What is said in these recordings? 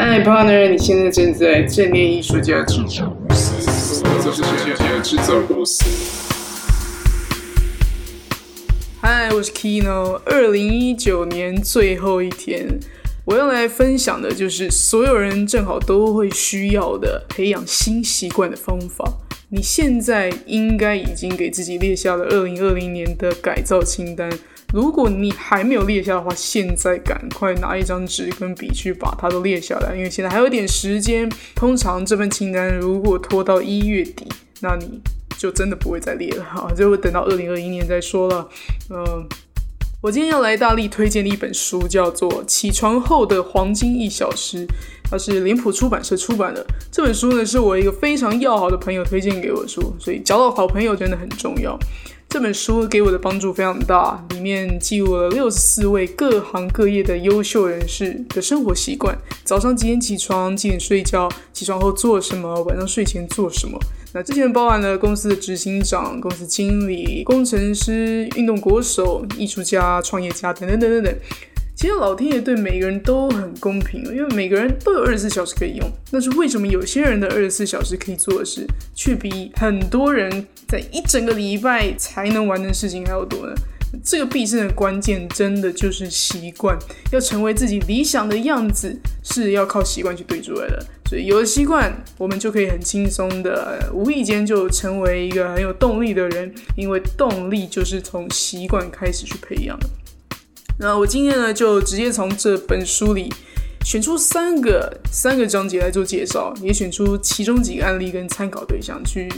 嗨，partner，你现在正在正念艺术家制造公司，这是艺术家制造公司。嗨，我是 Kino，二零一九年最后一天，我要来分享的就是所有人正好都会需要的培养新习惯的方法。你现在应该已经给自己列下了二零二零年的改造清单。如果你还没有列下的话，现在赶快拿一张纸跟笔去把它都列下来，因为现在还有点时间。通常这份清单如果拖到一月底，那你就真的不会再列了哈，就会等到二零二一年再说了。嗯，我今天要来大力推荐的一本书叫做《起床后的黄金一小时》，它是脸谱出版社出版的。这本书呢是我一个非常要好的朋友推荐给我的书，所以交到好朋友真的很重要。这本书给我的帮助非常大，里面记录了六十四位各行各业的优秀人士的生活习惯：早上几点起床，几点睡觉，起床后做什么，晚上睡前做什么。那之前包含了公司的执行长、公司经理、工程师、运动国手、艺术家、创业家等等等等等。其实老天爷对每个人都很公平，因为每个人都有二十四小时可以用。但是为什么有些人的二十四小时可以做的事，却比很多人在一整个礼拜才能完成事情还要多呢？这个必胜的关键，真的就是习惯。要成为自己理想的样子，是要靠习惯去堆出来的。所以有了习惯，我们就可以很轻松的，无意间就成为一个很有动力的人。因为动力就是从习惯开始去培养的。那我今天呢，就直接从这本书里选出三个三个章节来做介绍，也选出其中几个案例跟参考对象，去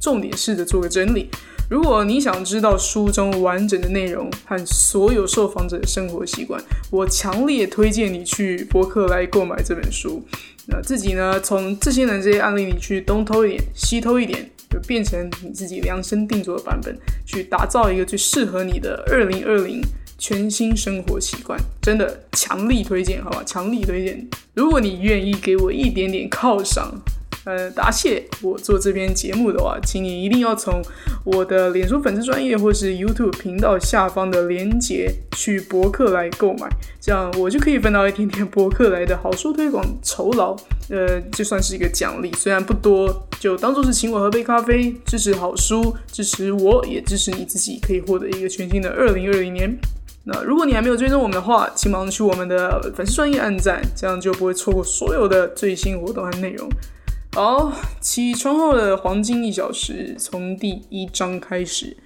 重点式的做个整理。如果你想知道书中完整的内容和所有受访者的生活习惯，我强烈推荐你去博客来购买这本书。那自己呢，从这些人这些案例里去东偷一点，西偷一点，就变成你自己量身定做的版本，去打造一个最适合你的二零二零。全新生活习惯，真的强力推荐，好吧？强力推荐。如果你愿意给我一点点犒赏，呃，答谢我做这篇节目的话，请你一定要从我的脸书粉丝专业或是 YouTube 频道下方的链接去博客来购买，这样我就可以分到一点点博客来的好书推广酬劳，呃，就算是一个奖励，虽然不多，就当做是请我喝杯咖啡，支持好书，支持我也支持你自己，可以获得一个全新的二零二零年。如果你还没有追踪我们的话，请马上去我们的粉丝专业按赞，这样就不会错过所有的最新活动和内容。好，起床后的黄金一小时，从第一章开始。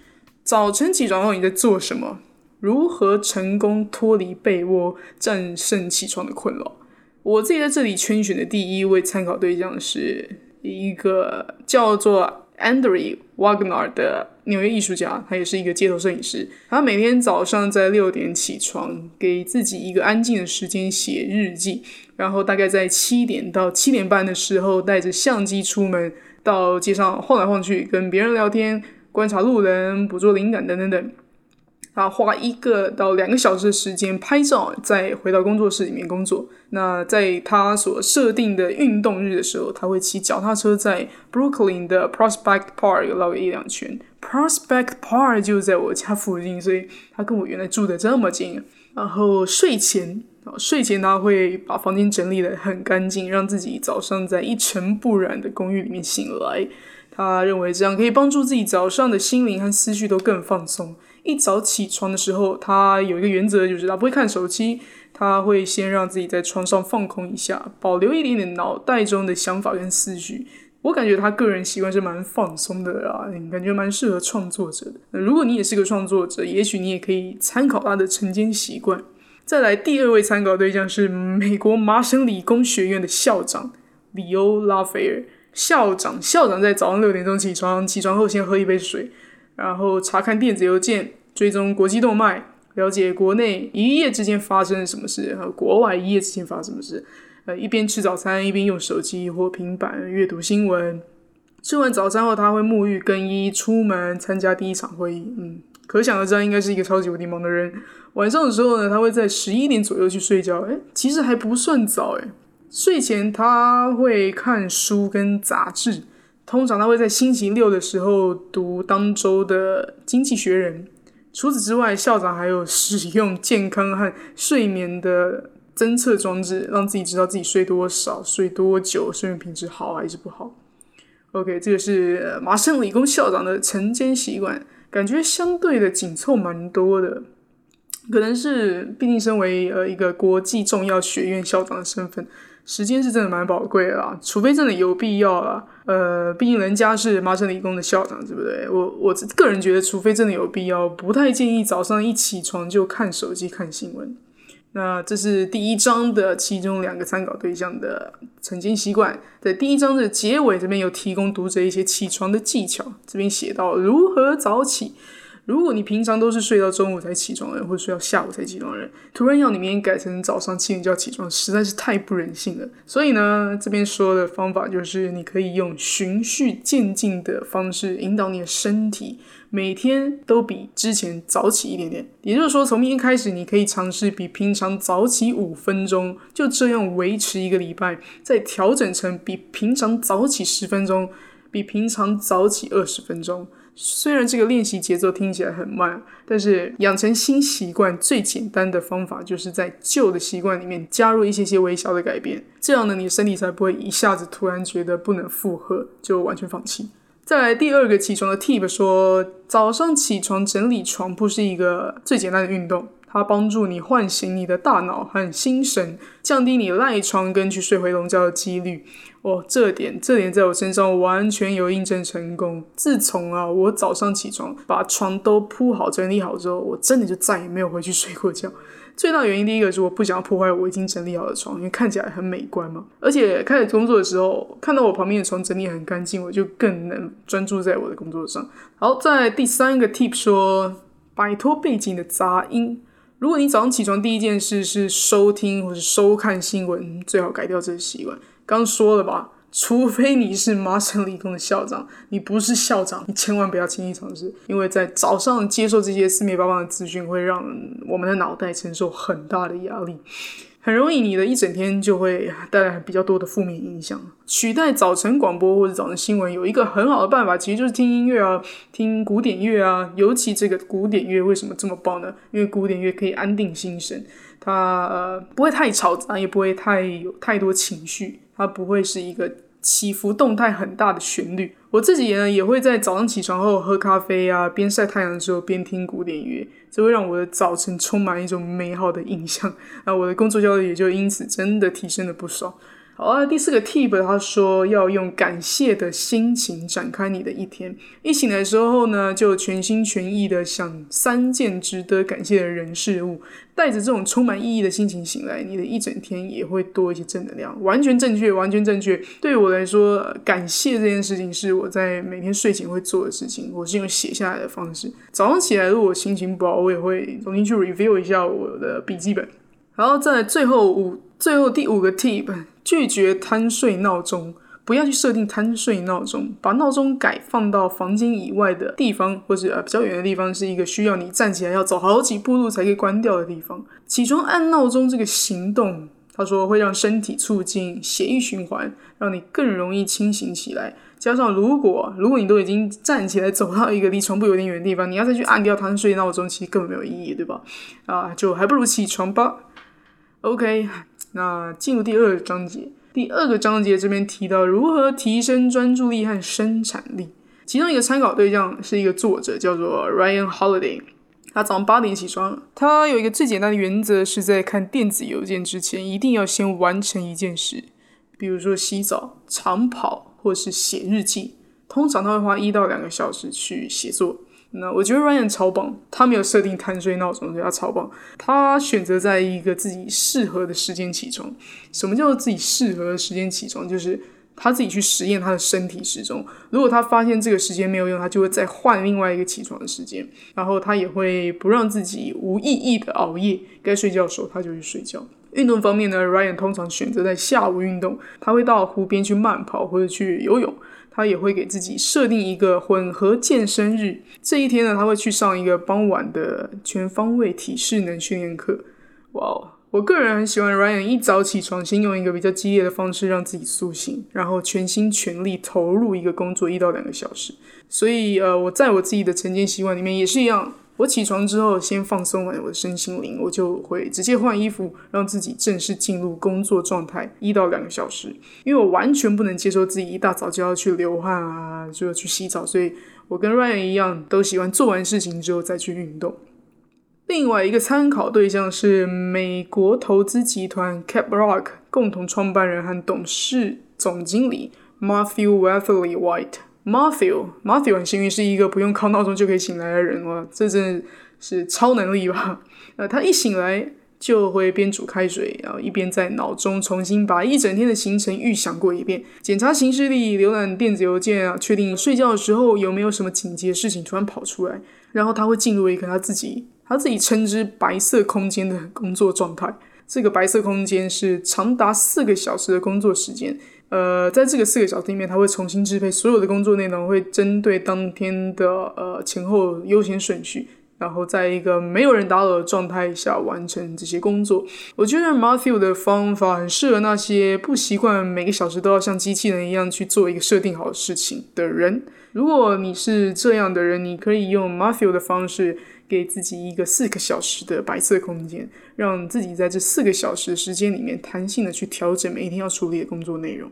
早晨起床后你在做什么？如何成功脱离被窝，战胜起床的困扰？我自己在这里圈选的第一位参考对象是一个叫做。Andrew Wagner 的纽约艺术家，他也是一个街头摄影师。他每天早上在六点起床，给自己一个安静的时间写日记，然后大概在七点到七点半的时候，带着相机出门到街上晃来晃去，跟别人聊天，观察路人，捕捉灵感等等等。他花一个到两个小时的时间拍照，再回到工作室里面工作。那在他所设定的运动日的时候，他会骑脚踏车在 Brooklyn 的 Prospect Park 绕一两圈。Prospect Park 就在我家附近，所以他跟我原来住的这么近。然后睡前睡前他会把房间整理的很干净，让自己早上在一尘不染的公寓里面醒来。他认为这样可以帮助自己早上的心灵和思绪都更放松。一早起床的时候，他有一个原则，就是他不会看手机，他会先让自己在床上放空一下，保留一点点脑袋中的想法跟思绪。我感觉他个人习惯是蛮放松的啊，感觉蛮适合创作者的。如果你也是个创作者，也许你也可以参考他的晨间习惯。再来，第二位参考对象是美国麻省理工学院的校长里欧拉斐尔校长。校长在早上六点钟起床，起床后先喝一杯水。然后查看电子邮件，追踪国际动脉，了解国内一夜之间发生了什么事，和国外一夜之间发生什么事。呃，一边吃早餐，一边用手机或平板阅读新闻。吃完早餐后，他会沐浴更衣，出门参加第一场会议。嗯，可想而知，应该是一个超级无敌忙的人。晚上的时候呢，他会在十一点左右去睡觉。诶，其实还不算早诶。睡前他会看书跟杂志。通常他会在星期六的时候读当周的《经济学人》。除此之外，校长还有使用健康和睡眠的侦测装置，让自己知道自己睡多少、睡多久、睡眠品质好还是不好。OK，这个是麻省理工校长的晨间习惯，感觉相对的紧凑蛮多的。可能是毕竟身为呃一个国际重要学院校长的身份，时间是真的蛮宝贵的啦。除非真的有必要啦，呃，毕竟人家是麻省理工的校长，对不对？我我个人觉得，除非真的有必要，不太建议早上一起床就看手机看新闻。那这是第一章的其中两个参考对象的晨间习惯，在第一章的结尾这边有提供读者一些起床的技巧，这边写到如何早起。如果你平常都是睡到中午才起床的人，或者睡到下午才起床的人，突然要你明天改成早上七点就要起床，实在是太不人性了。所以呢，这边说的方法就是，你可以用循序渐进的方式引导你的身体，每天都比之前早起一点点。也就是说，从明天开始，你可以尝试比平常早起五分钟，就这样维持一个礼拜，再调整成比平常早起十分钟，比平常早起二十分钟。虽然这个练习节奏听起来很慢，但是养成新习惯最简单的方法就是在旧的习惯里面加入一些些微小的改变，这样呢，你身体才不会一下子突然觉得不能负荷就完全放弃。再来第二个起床的 tip 说，早上起床整理床铺是一个最简单的运动。它帮助你唤醒你的大脑和心神，降低你赖床跟去睡回笼觉的几率。哦，这点这点在我身上完全有印证成功。自从啊，我早上起床把床都铺好整理好之后，我真的就再也没有回去睡过觉。最大原因第一个是我不想要破坏我已经整理好的床，因为看起来很美观嘛。而且开始工作的时候，看到我旁边的床整理很干净，我就更能专注在我的工作上。好，在第三个 tip 说，摆脱背景的杂音。如果你早上起床第一件事是收听或者收看新闻，最好改掉这个习惯。刚说了吧，除非你是麻省理工的校长，你不是校长，你千万不要轻易尝试，因为在早上接受这些四面八方的资讯，会让我们的脑袋承受很大的压力。很容易，你的一整天就会带来比较多的负面影响。取代早晨广播或者早晨新闻，有一个很好的办法，其实就是听音乐啊，听古典乐啊。尤其这个古典乐为什么这么棒呢？因为古典乐可以安定心神，它呃不会太嘈杂，也不会太有太多情绪，它不会是一个起伏动态很大的旋律。我自己呢，也会在早上起床后喝咖啡啊，边晒太阳的时候边听古典乐。这会让我的早晨充满一种美好的印象，那我的工作效率也就因此真的提升了不少。好啊，第四个 tip，他说要用感谢的心情展开你的一天。一醒来的时候呢，就全心全意的想三件值得感谢的人事物，带着这种充满意义的心情醒来，你的一整天也会多一些正能量。完全正确，完全正确。对我来说，感谢这件事情是我在每天睡前会做的事情。我是用写下来的方式。早上起来，如果心情不好，我也会重新去 review 一下我的笔记本。然后在最后五，最后第五个 tip。拒绝贪睡闹钟，不要去设定贪睡闹钟，把闹钟改放到房间以外的地方，或者呃比较远的地方，是一个需要你站起来要走好几步路才可以关掉的地方。起床按闹钟这个行动，他说会让身体促进血液循环，让你更容易清醒起来。加上如果如果你都已经站起来走到一个离床铺有点远的地方，你要再去按掉贪睡闹钟，其实根本没有意义，对吧？啊，就还不如起床吧。OK。那进入第二个章节，第二个章节这边提到如何提升专注力和生产力。其中一个参考对象是一个作者，叫做 Ryan Holiday。他早上八点起床，他有一个最简单的原则，是在看电子邮件之前，一定要先完成一件事，比如说洗澡、长跑或是写日记。通常他会花一到两个小时去写作。那我觉得 Ryan 超棒，他没有设定贪睡闹钟，所以他超棒。他选择在一个自己适合的时间起床。什么叫做自己适合的时间起床？就是他自己去实验他的身体时钟。如果他发现这个时间没有用，他就会再换另外一个起床的时间。然后他也会不让自己无意义的熬夜，该睡觉的时候他就去睡觉。运动方面呢，Ryan 通常选择在下午运动，他会到湖边去慢跑或者去游泳。他也会给自己设定一个混合健身日，这一天呢，他会去上一个傍晚的全方位体适能训练课。哇哦，我个人很喜欢 Ryan 一早起床，先用一个比较激烈的方式让自己苏醒，然后全心全力投入一个工作一到两个小时。所以，呃，我在我自己的晨间习惯里面也是一样，我起床之后，先放松完我的身心灵，我就会直接换衣服，让自己正式进入工作状态一到两个小时。因为我完全不能接受自己一大早就要去流汗啊，就要去洗澡，所以我跟 Ryan 一样，都喜欢做完事情之后再去运动。另外一个参考对象是美国投资集团 Caprock 共同创办人和董事总经理 Matthew Weatherly White。Matthew Matthew 很幸运是一个不用靠闹钟就可以醒来的人哦，这真的是超能力吧？呃，他一醒来就会边煮开水，然后一边在脑中重新把一整天的行程预想过一遍，检查行事历，浏览电子邮件啊，确定睡觉的时候有没有什么紧急的事情突然跑出来，然后他会进入一个他自己。他自己称之“白色空间”的工作状态。这个白色空间是长达四个小时的工作时间。呃，在这个四个小时里面，他会重新支配所有的工作内容，会针对当天的呃前后优先顺序，然后在一个没有人打扰的状态下完成这些工作。我觉得 Matthew 的方法很适合那些不习惯每个小时都要像机器人一样去做一个设定好的事情的人。如果你是这样的人，你可以用 Matthew 的方式。给自己一个四个小时的白色空间，让自己在这四个小时时间里面弹性的去调整每一天要处理的工作内容。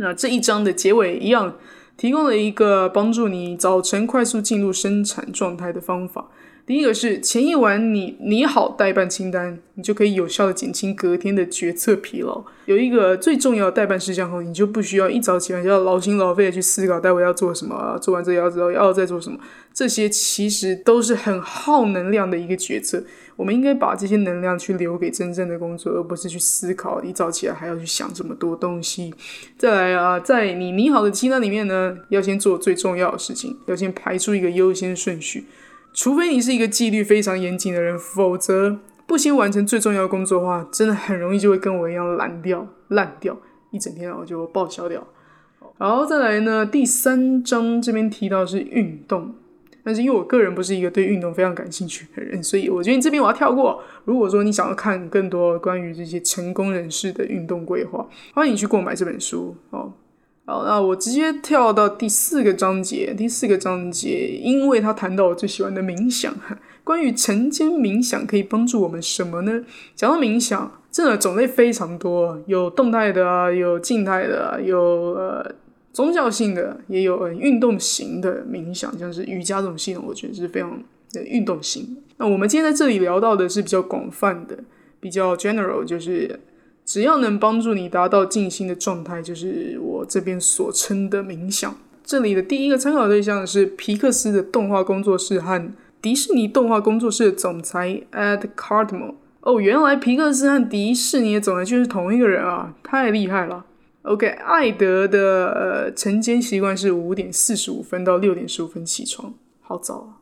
那这一章的结尾一样，提供了一个帮助你早晨快速进入生产状态的方法。第一个是前一晚你拟好代办清单，你就可以有效的减轻隔天的决策疲劳。有一个最重要的代办事项后，你就不需要一早起来就要劳心劳肺的去思考待会要做什么，做完这要之后要再做什么。这些其实都是很耗能量的一个决策。我们应该把这些能量去留给真正的工作，而不是去思考一早起来还要去想这么多东西。再来啊，在你拟好的清单里面呢，要先做最重要的事情，要先排出一个优先顺序。除非你是一个纪律非常严谨的人，否则不先完成最重要的工作的话，真的很容易就会跟我一样烂掉、烂掉一整天，然后就报销掉。好，再来呢，第三章这边提到是运动，但是因为我个人不是一个对运动非常感兴趣的人，所以我觉得你这边我要跳过。如果说你想要看更多关于这些成功人士的运动规划，欢迎去购买这本书哦。好，那我直接跳到第四个章节。第四个章节，因为他谈到我最喜欢的冥想。关于晨间冥想可以帮助我们什么呢？讲到冥想，真的种类非常多，有动态的啊，有静态的啊，有呃宗教性的，也有运动型的冥想，像是瑜伽这种系统，我觉得是非常的运动型。那我们今天在这里聊到的是比较广泛的，比较 general，就是。只要能帮助你达到静心的状态，就是我这边所称的冥想。这里的第一个参考对象是皮克斯的动画工作室和迪士尼动画工作室的总裁 Ed Cartmel。哦，原来皮克斯和迪士尼的总裁就是同一个人啊，太厉害了。OK，艾德的呃晨间习惯是五点四十五分到六点十五分起床，好早啊。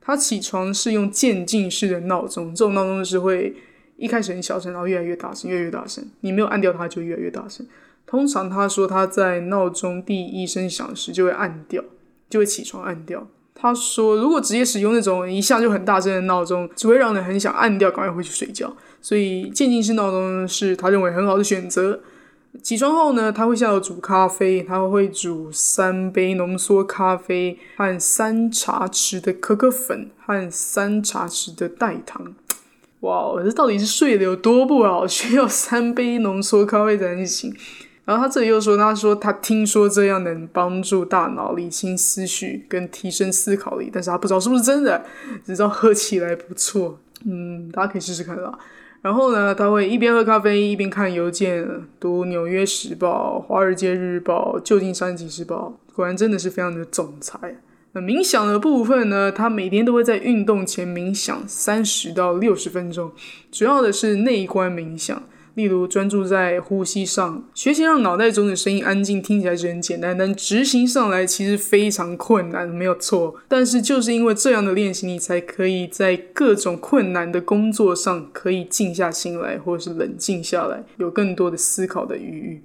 他起床是用渐进式的闹钟，这种闹钟是会。一开始很小声，然后越来越大声，越来越大声。你没有按掉它，就越来越大声。通常他说他在闹钟第一声响时就会按掉，就会起床按掉。他说如果直接使用那种一下就很大声的闹钟，只会让人很想按掉，赶快回去睡觉。所以渐进式闹钟是他认为很好的选择。起床后呢，他会下楼煮咖啡，他会煮三杯浓缩咖啡和三茶匙的可可粉和三茶匙的代糖。哇，我这到底是睡得有多不好？需要三杯浓缩咖啡才行。然后他这里又说，他说他听说这样能帮助大脑理清思绪跟提升思考力，但是他不知道是不是真的，只知道喝起来不错。嗯，大家可以试试看啦。然后呢，他会一边喝咖啡一边看邮件，读《纽约时报》《华尔街日报》《旧金山纪事报》，果然真的是非常的总裁。那冥想的部分呢？他每天都会在运动前冥想三十到六十分钟，主要的是内观冥想，例如专注在呼吸上。学习让脑袋中的声音安静，听起来是很简单，但执行上来其实非常困难，没有错。但是就是因为这样的练习，你才可以在各种困难的工作上可以静下心来，或者是冷静下来，有更多的思考的余裕。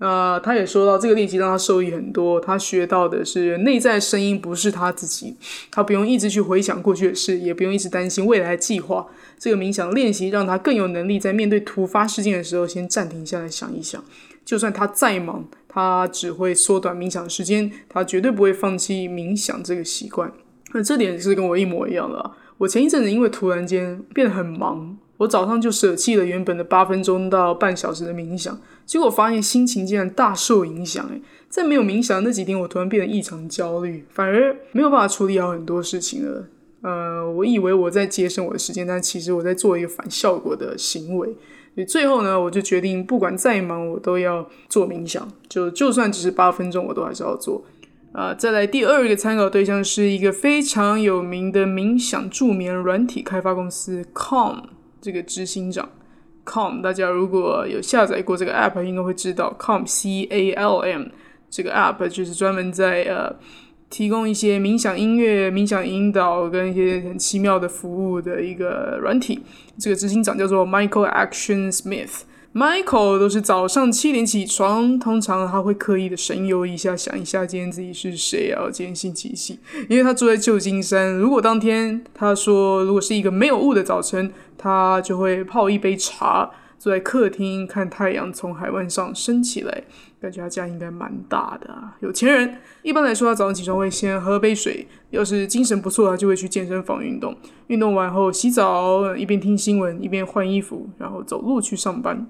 呃，他也说到，这个练习让他受益很多。他学到的是内在声音不是他自己，他不用一直去回想过去的事，也不用一直担心未来的计划。这个冥想练习让他更有能力在面对突发事件的时候，先暂停下来想一想。就算他再忙，他只会缩短冥想时间，他绝对不会放弃冥想这个习惯。那这点是跟我一模一样的。我前一阵子因为突然间变得很忙，我早上就舍弃了原本的八分钟到半小时的冥想，结果发现心情竟然大受影响。诶，在没有冥想的那几天，我突然变得异常焦虑，反而没有办法处理好很多事情了。呃，我以为我在节省我的时间，但其实我在做一个反效果的行为。所以最后呢，我就决定，不管再忙，我都要做冥想。就就算只是八分钟，我都还是要做。啊，再来第二个参考对象是一个非常有名的冥想助眠软体开发公司 Calm 这个执行长 Calm，大家如果有下载过这个 app，应该会知道 Calm C A L M 这个 app 就是专门在呃提供一些冥想音乐、冥想引导跟一些很奇妙的服务的一个软体。这个执行长叫做 Michael Action Smith。Michael 都是早上七点起床，通常他会刻意的神游一下，想一下今天自己是谁啊？今天星期几？因为他住在旧金山。如果当天他说如果是一个没有雾的早晨，他就会泡一杯茶，坐在客厅看太阳从海湾上升起来。感觉他家应该蛮大的，有钱人。一般来说，他早上起床会先喝杯水，要是精神不错，他就会去健身房运动。运动完后洗澡，一边听新闻一边换衣服，然后走路去上班。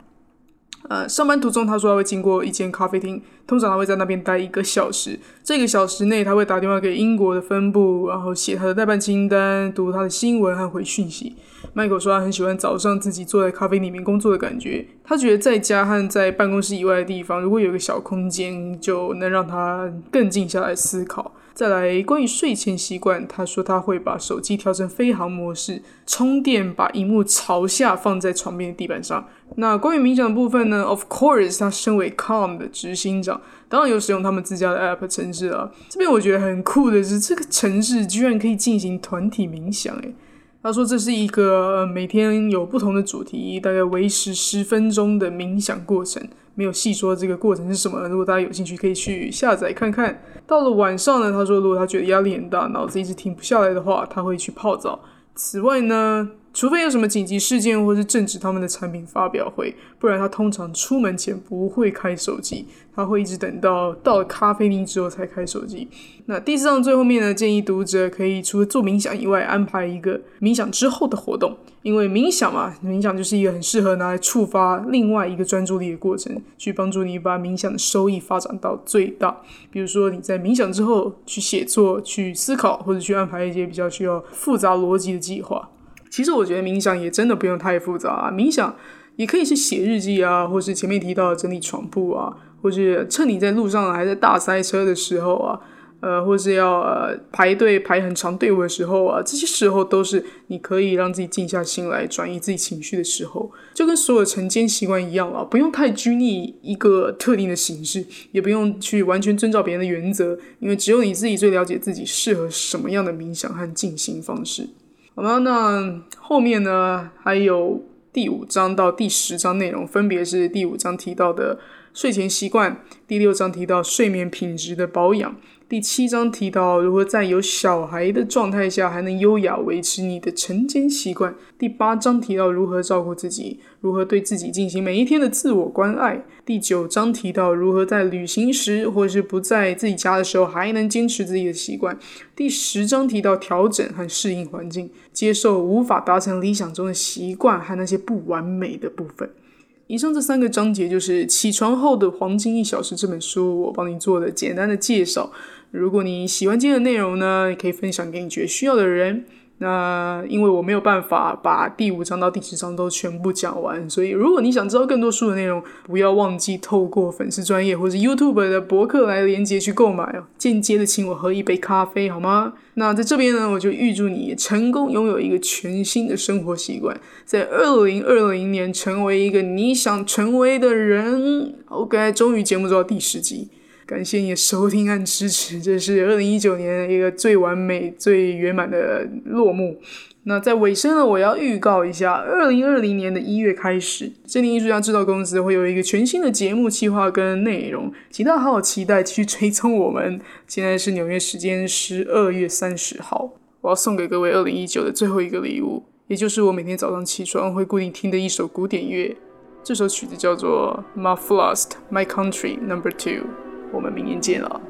呃，上班途中，他说他会经过一间咖啡厅，通常他会在那边待一个小时。这个小时内，他会打电话给英国的分部，然后写他的代办清单，读他的新闻和回讯息。Michael 说他很喜欢早上自己坐在咖啡里面工作的感觉，他觉得在家和在办公室以外的地方，如果有个小空间，就能让他更静下来思考。再来，关于睡前习惯，他说他会把手机调成飞行模式，充电，把荧幕朝下放在床边的地板上。那关于冥想的部分呢？Of course，他身为 Calm 的执行长，当然有使用他们自家的 App 城市啊。这边我觉得很酷的是，这个城市居然可以进行团体冥想，诶。他说这是一个每天有不同的主题，大概维持十分钟的冥想过程，没有细说这个过程是什么。如果大家有兴趣，可以去下载看看。到了晚上呢，他说如果他觉得压力很大，脑子一直停不下来的话，他会去泡澡。此外呢。除非有什么紧急事件，或是正值他们的产品发表会，不然他通常出门前不会开手机，他会一直等到到了咖啡厅之后才开手机。那第四章最后面呢，建议读者可以除了做冥想以外，安排一个冥想之后的活动，因为冥想嘛，冥想就是一个很适合拿来触发另外一个专注力的过程，去帮助你把冥想的收益发展到最大。比如说你在冥想之后去写作、去思考，或者去安排一些比较需要复杂逻辑的计划。其实我觉得冥想也真的不用太复杂啊，冥想也可以是写日记啊，或是前面提到整理床铺啊，或是趁你在路上还在大塞车的时候啊，呃，或是要呃排队排很长队伍的时候啊，这些时候都是你可以让自己静下心来转移自己情绪的时候，就跟所有晨间习惯一样啊，不用太拘泥一个特定的形式，也不用去完全遵照别人的原则，因为只有你自己最了解自己适合什么样的冥想和静心方式。好了，那后面呢？还有第五章到第十章内容，分别是第五章提到的睡前习惯，第六章提到睡眠品质的保养。第七章提到如何在有小孩的状态下还能优雅维持你的晨间习惯。第八章提到如何照顾自己，如何对自己进行每一天的自我关爱。第九章提到如何在旅行时或是不在自己家的时候还能坚持自己的习惯。第十章提到调整和适应环境，接受无法达成理想中的习惯和那些不完美的部分。以上这三个章节就是《起床后的黄金一小时》这本书，我帮你做的简单的介绍。如果你喜欢今天的内容呢，也可以分享给你觉得需要的人。那因为我没有办法把第五章到第十章都全部讲完，所以如果你想知道更多书的内容，不要忘记透过粉丝专业或者 YouTube 的博客来连接去购买哦，间接的请我喝一杯咖啡好吗？那在这边呢，我就预祝你成功拥有一个全新的生活习惯，在二零二零年成为一个你想成为的人。OK，终于节目做到第十集。感谢你的收听和支持，这是二零一九年一个最完美、最圆满的落幕。那在尾声呢，我要预告一下，二零二零年的一月开始，真灵艺术家制造公司会有一个全新的节目计划跟内容，请大家好好期待，继续追踪我们。现在是纽约时间十二月三十号，我要送给各位二零一九的最后一个礼物，也就是我每天早上起床会固定听的一首古典乐。这首曲子叫做《My Flost My Country Number Two》。我们明年见了。